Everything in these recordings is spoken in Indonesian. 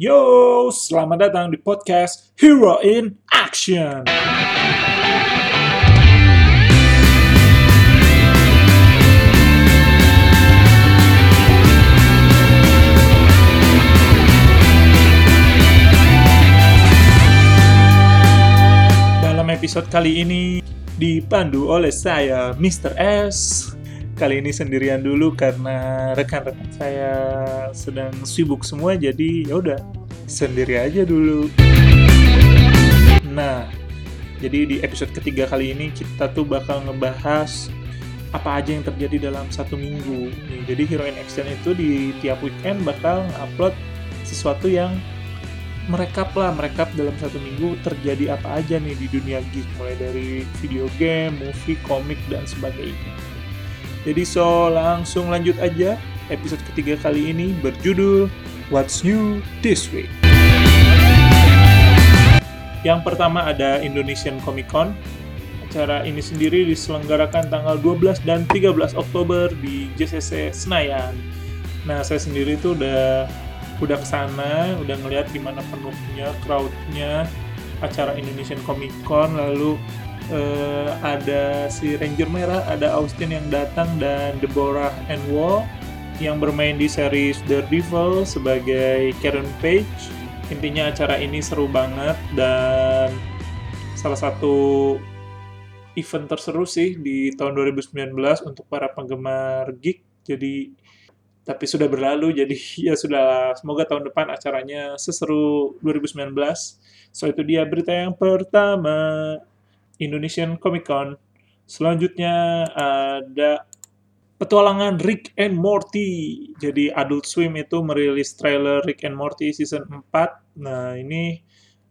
Yo, selamat datang di podcast Hero in Action. Dalam episode kali ini dipandu oleh saya, Mr. S. Kali ini sendirian dulu karena rekan-rekan saya sedang sibuk semua, jadi ya udah sendiri aja dulu. Nah, jadi di episode ketiga kali ini kita tuh bakal ngebahas apa aja yang terjadi dalam satu minggu. Jadi Hero in Action itu di tiap weekend bakal upload sesuatu yang merekap lah, merekap dalam satu minggu terjadi apa aja nih di dunia geek, mulai dari video game, movie, komik, dan sebagainya. Jadi so, langsung lanjut aja. Episode ketiga kali ini berjudul What's New This Week. Yang pertama ada Indonesian Comic Con. Acara ini sendiri diselenggarakan tanggal 12 dan 13 Oktober di JCC Senayan. Nah, saya sendiri tuh udah udah ke sana, udah ngeliat gimana penuhnya, crowdnya acara Indonesian Comic Con, lalu eh, ada si Ranger Merah, ada Austin yang datang dan Deborah and Wall yang bermain di series Daredevil sebagai Karen Page. Intinya acara ini seru banget dan salah satu event terseru sih di tahun 2019 untuk para penggemar geek. Jadi tapi sudah berlalu jadi ya sudah semoga tahun depan acaranya seseru 2019 so itu dia berita yang pertama Indonesian Comic Con selanjutnya ada petualangan Rick and Morty jadi Adult Swim itu merilis trailer Rick and Morty season 4 nah ini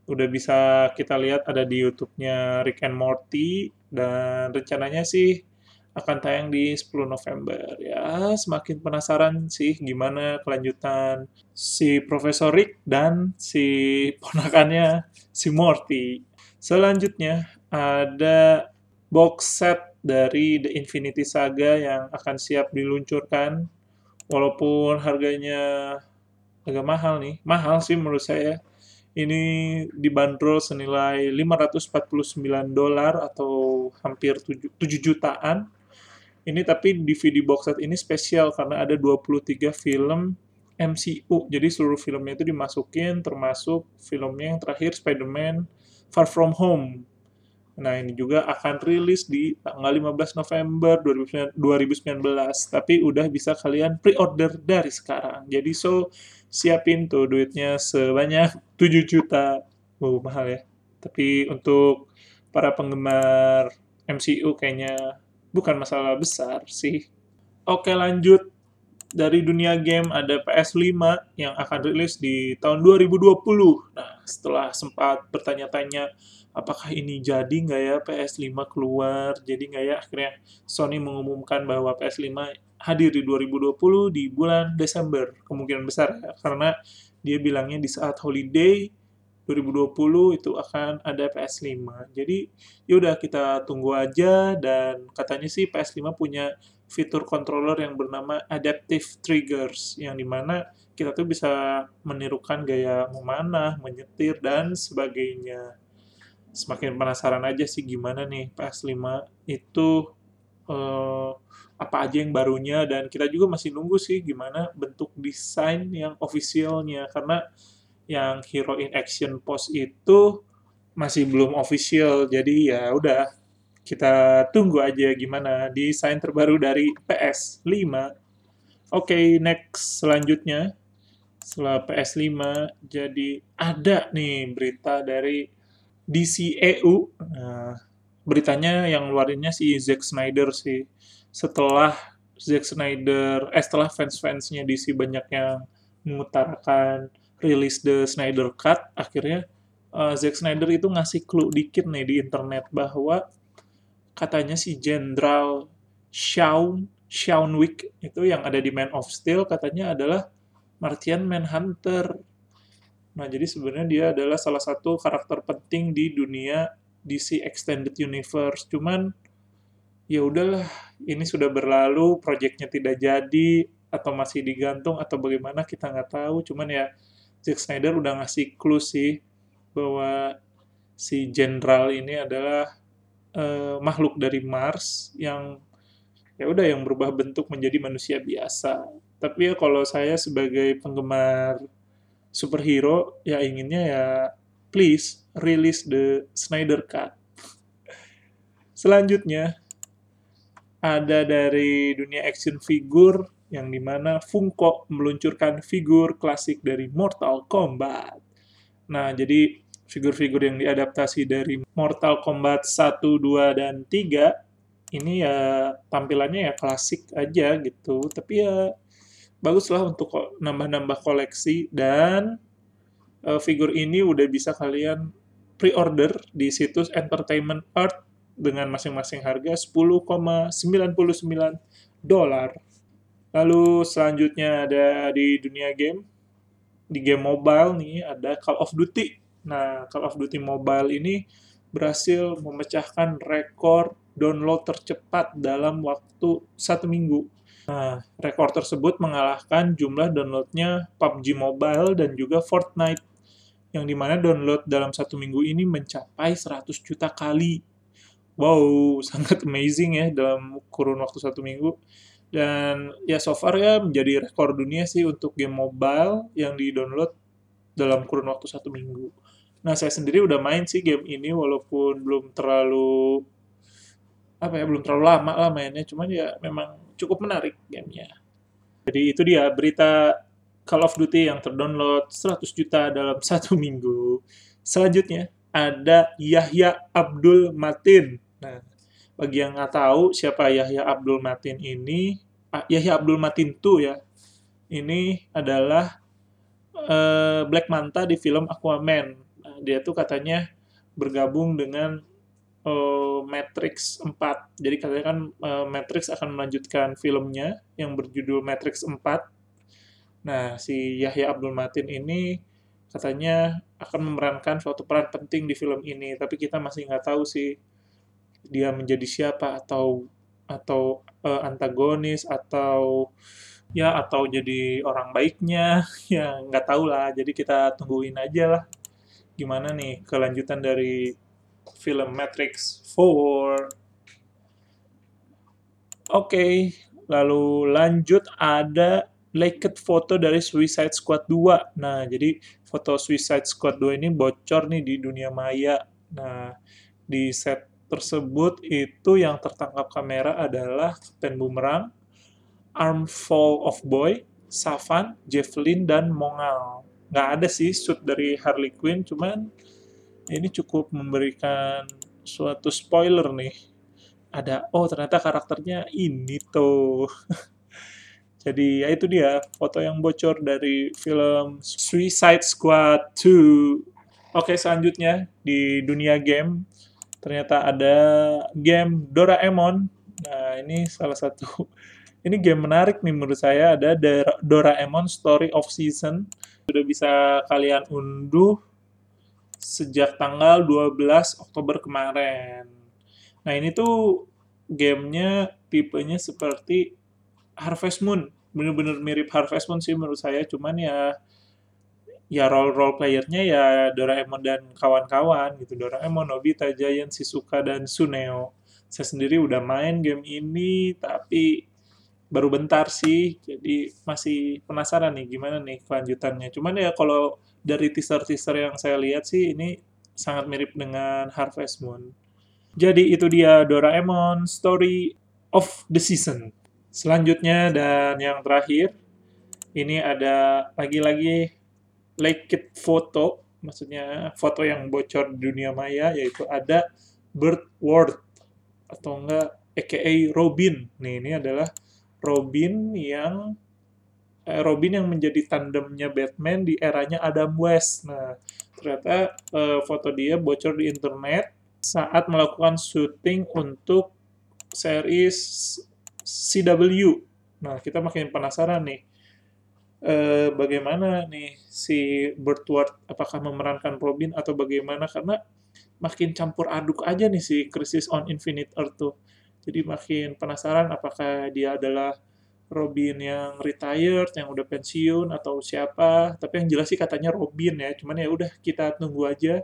udah bisa kita lihat ada di YouTube-nya Rick and Morty dan rencananya sih akan tayang di 10 November. Ya, semakin penasaran sih gimana kelanjutan si Profesor Rick dan si ponakannya si Morty. Selanjutnya ada box set dari The Infinity Saga yang akan siap diluncurkan walaupun harganya agak mahal nih. Mahal sih menurut saya. Ini dibanderol senilai 549 dolar atau hampir 7, 7 jutaan ini tapi DVD box set ini spesial karena ada 23 film MCU. Jadi seluruh filmnya itu dimasukin termasuk filmnya yang terakhir Spider-Man Far From Home. Nah, ini juga akan rilis di tanggal 15 November 2019, tapi udah bisa kalian pre-order dari sekarang. Jadi so siapin tuh duitnya sebanyak 7 juta. Wow, mahal ya. Tapi untuk para penggemar MCU kayaknya bukan masalah besar sih. Oke lanjut, dari dunia game ada PS5 yang akan rilis di tahun 2020. Nah, setelah sempat bertanya-tanya apakah ini jadi nggak ya PS5 keluar, jadi nggak ya akhirnya Sony mengumumkan bahwa PS5 hadir di 2020 di bulan Desember. Kemungkinan besar ya, karena dia bilangnya di saat holiday 2020 itu akan ada PS5. Jadi yaudah kita tunggu aja dan katanya sih PS5 punya fitur controller yang bernama Adaptive Triggers yang di mana kita tuh bisa menirukan gaya memanah, menyetir dan sebagainya. Semakin penasaran aja sih gimana nih PS5 itu eh, apa aja yang barunya dan kita juga masih nunggu sih gimana bentuk desain yang officialnya karena yang Hero in Action Post itu masih belum official. Jadi ya udah kita tunggu aja gimana desain terbaru dari PS5. Oke, okay, next selanjutnya setelah PS5 jadi ada nih berita dari DCEU. Nah, beritanya yang luarinnya si Zack Snyder sih. Setelah Zack Snyder, eh setelah fans-fansnya DC banyak yang mengutarakan rilis The Snyder Cut, akhirnya uh, Zack Snyder itu ngasih clue dikit nih di internet bahwa katanya si Jenderal Shaun Shaun Wick itu yang ada di Man of Steel katanya adalah Martian Manhunter. Nah, jadi sebenarnya dia adalah salah satu karakter penting di dunia DC Extended Universe. Cuman ya udahlah, ini sudah berlalu, proyeknya tidak jadi atau masih digantung atau bagaimana kita nggak tahu. Cuman ya Zack Snyder udah ngasih clue sih bahwa si jenderal ini adalah uh, makhluk dari Mars yang ya udah yang berubah bentuk menjadi manusia biasa. Tapi ya kalau saya sebagai penggemar superhero ya inginnya ya please release the Snyder Cut. Selanjutnya ada dari dunia action figure yang di mana Funko meluncurkan figur klasik dari Mortal Kombat. Nah, jadi figur-figur yang diadaptasi dari Mortal Kombat 1, 2, dan 3 ini ya tampilannya ya klasik aja gitu tapi ya bagus lah untuk nambah-nambah koleksi dan uh, figur ini udah bisa kalian pre-order di situs Entertainment Art dengan masing-masing harga 10,99 dolar. Lalu selanjutnya ada di dunia game, di game mobile nih ada Call of Duty. Nah, Call of Duty Mobile ini berhasil memecahkan rekor download tercepat dalam waktu satu minggu. Nah, rekor tersebut mengalahkan jumlah downloadnya PUBG Mobile dan juga Fortnite, yang di mana download dalam satu minggu ini mencapai 100 juta kali. Wow, sangat amazing ya dalam kurun waktu satu minggu. Dan ya so far ya menjadi rekor dunia sih untuk game mobile yang di-download dalam kurun waktu satu minggu. Nah, saya sendiri udah main sih game ini walaupun belum terlalu apa ya belum terlalu lama lah mainnya. Cuman ya memang cukup menarik gamenya. Jadi itu dia berita Call of Duty yang terdownload 100 juta dalam satu minggu. Selanjutnya ada Yahya Abdul Matin nah bagi yang nggak tahu siapa Yahya Abdul Matin ini ah, Yahya Abdul Matin tuh ya ini adalah uh, Black Manta di film Aquaman nah, dia tuh katanya bergabung dengan uh, Matrix 4. Jadi katanya kan uh, Matrix akan melanjutkan filmnya yang berjudul Matrix 4. Nah, si Yahya Abdul Matin ini katanya akan memerankan suatu peran penting di film ini, tapi kita masih nggak tahu sih dia menjadi siapa atau atau uh, antagonis atau ya atau jadi orang baiknya ya nggak tahu lah jadi kita tungguin aja lah gimana nih kelanjutan dari film Matrix 4. Oke, okay, lalu lanjut ada leaked foto dari Suicide Squad 2. Nah, jadi foto Suicide Squad 2 ini bocor nih di dunia maya. Nah, di set tersebut itu yang tertangkap kamera adalah Captain Boomerang, Armful of Boy, Savan, Javelin, dan Mongal. Nggak ada sih suit dari Harley Quinn, cuman ini cukup memberikan suatu spoiler nih. Ada, oh ternyata karakternya ini tuh. Jadi ya itu dia foto yang bocor dari film Suicide Squad 2. Oke selanjutnya di dunia game ternyata ada game Doraemon. Nah ini salah satu ini game menarik nih menurut saya ada Doraemon Story of Season. Sudah bisa kalian unduh sejak tanggal 12 Oktober kemarin. Nah, ini tuh gamenya tipenya seperti Harvest Moon. Bener-bener mirip Harvest Moon sih menurut saya, cuman ya ya role role playernya ya Doraemon dan kawan-kawan gitu. Doraemon, Nobita, Giant, Shizuka dan Suneo. Saya sendiri udah main game ini tapi baru bentar sih, jadi masih penasaran nih gimana nih kelanjutannya. Cuman ya kalau dari teaser-teaser yang saya lihat sih ini sangat mirip dengan Harvest Moon. Jadi itu dia Doraemon Story of the Season. Selanjutnya dan yang terakhir, ini ada lagi-lagi leaked foto, maksudnya foto yang bocor di dunia maya, yaitu ada Bird World atau enggak aka Robin. Nih, ini adalah Robin yang Eh, Robin yang menjadi tandemnya Batman di eranya Adam West. Nah, ternyata uh, foto dia bocor di internet saat melakukan syuting untuk series CW. Nah, kita makin penasaran nih. Uh, bagaimana nih si Ward apakah memerankan Robin atau bagaimana karena makin campur aduk aja nih si Crisis on Infinite Earth tuh. Jadi makin penasaran apakah dia adalah Robin yang retired, yang udah pensiun atau siapa. Tapi yang jelas sih katanya Robin ya. Cuman ya udah kita tunggu aja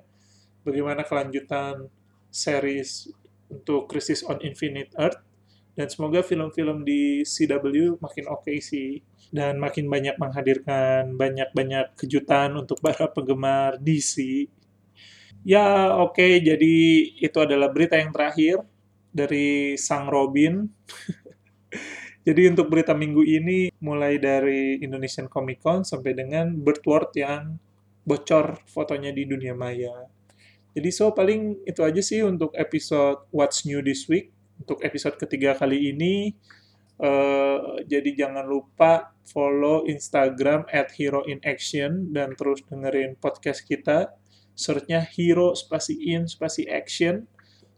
bagaimana kelanjutan series untuk Crisis on Infinite Earth. Dan semoga film-film di CW makin oke okay sih. Dan makin banyak menghadirkan banyak-banyak kejutan untuk para penggemar DC. Ya oke, okay, jadi itu adalah berita yang terakhir dari Sang Robin. Jadi untuk berita minggu ini mulai dari Indonesian Comic Con sampai dengan Birdworld yang bocor fotonya di dunia maya. Jadi so paling itu aja sih untuk episode What's New This Week. Untuk episode ketiga kali ini, uh, jadi jangan lupa follow Instagram at Hero in Action dan terus dengerin podcast kita. Searchnya Hero spasi in spasi action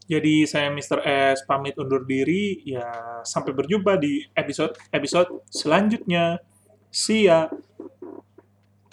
jadi saya Mr. S pamit undur diri. Ya sampai berjumpa di episode episode selanjutnya. See ya.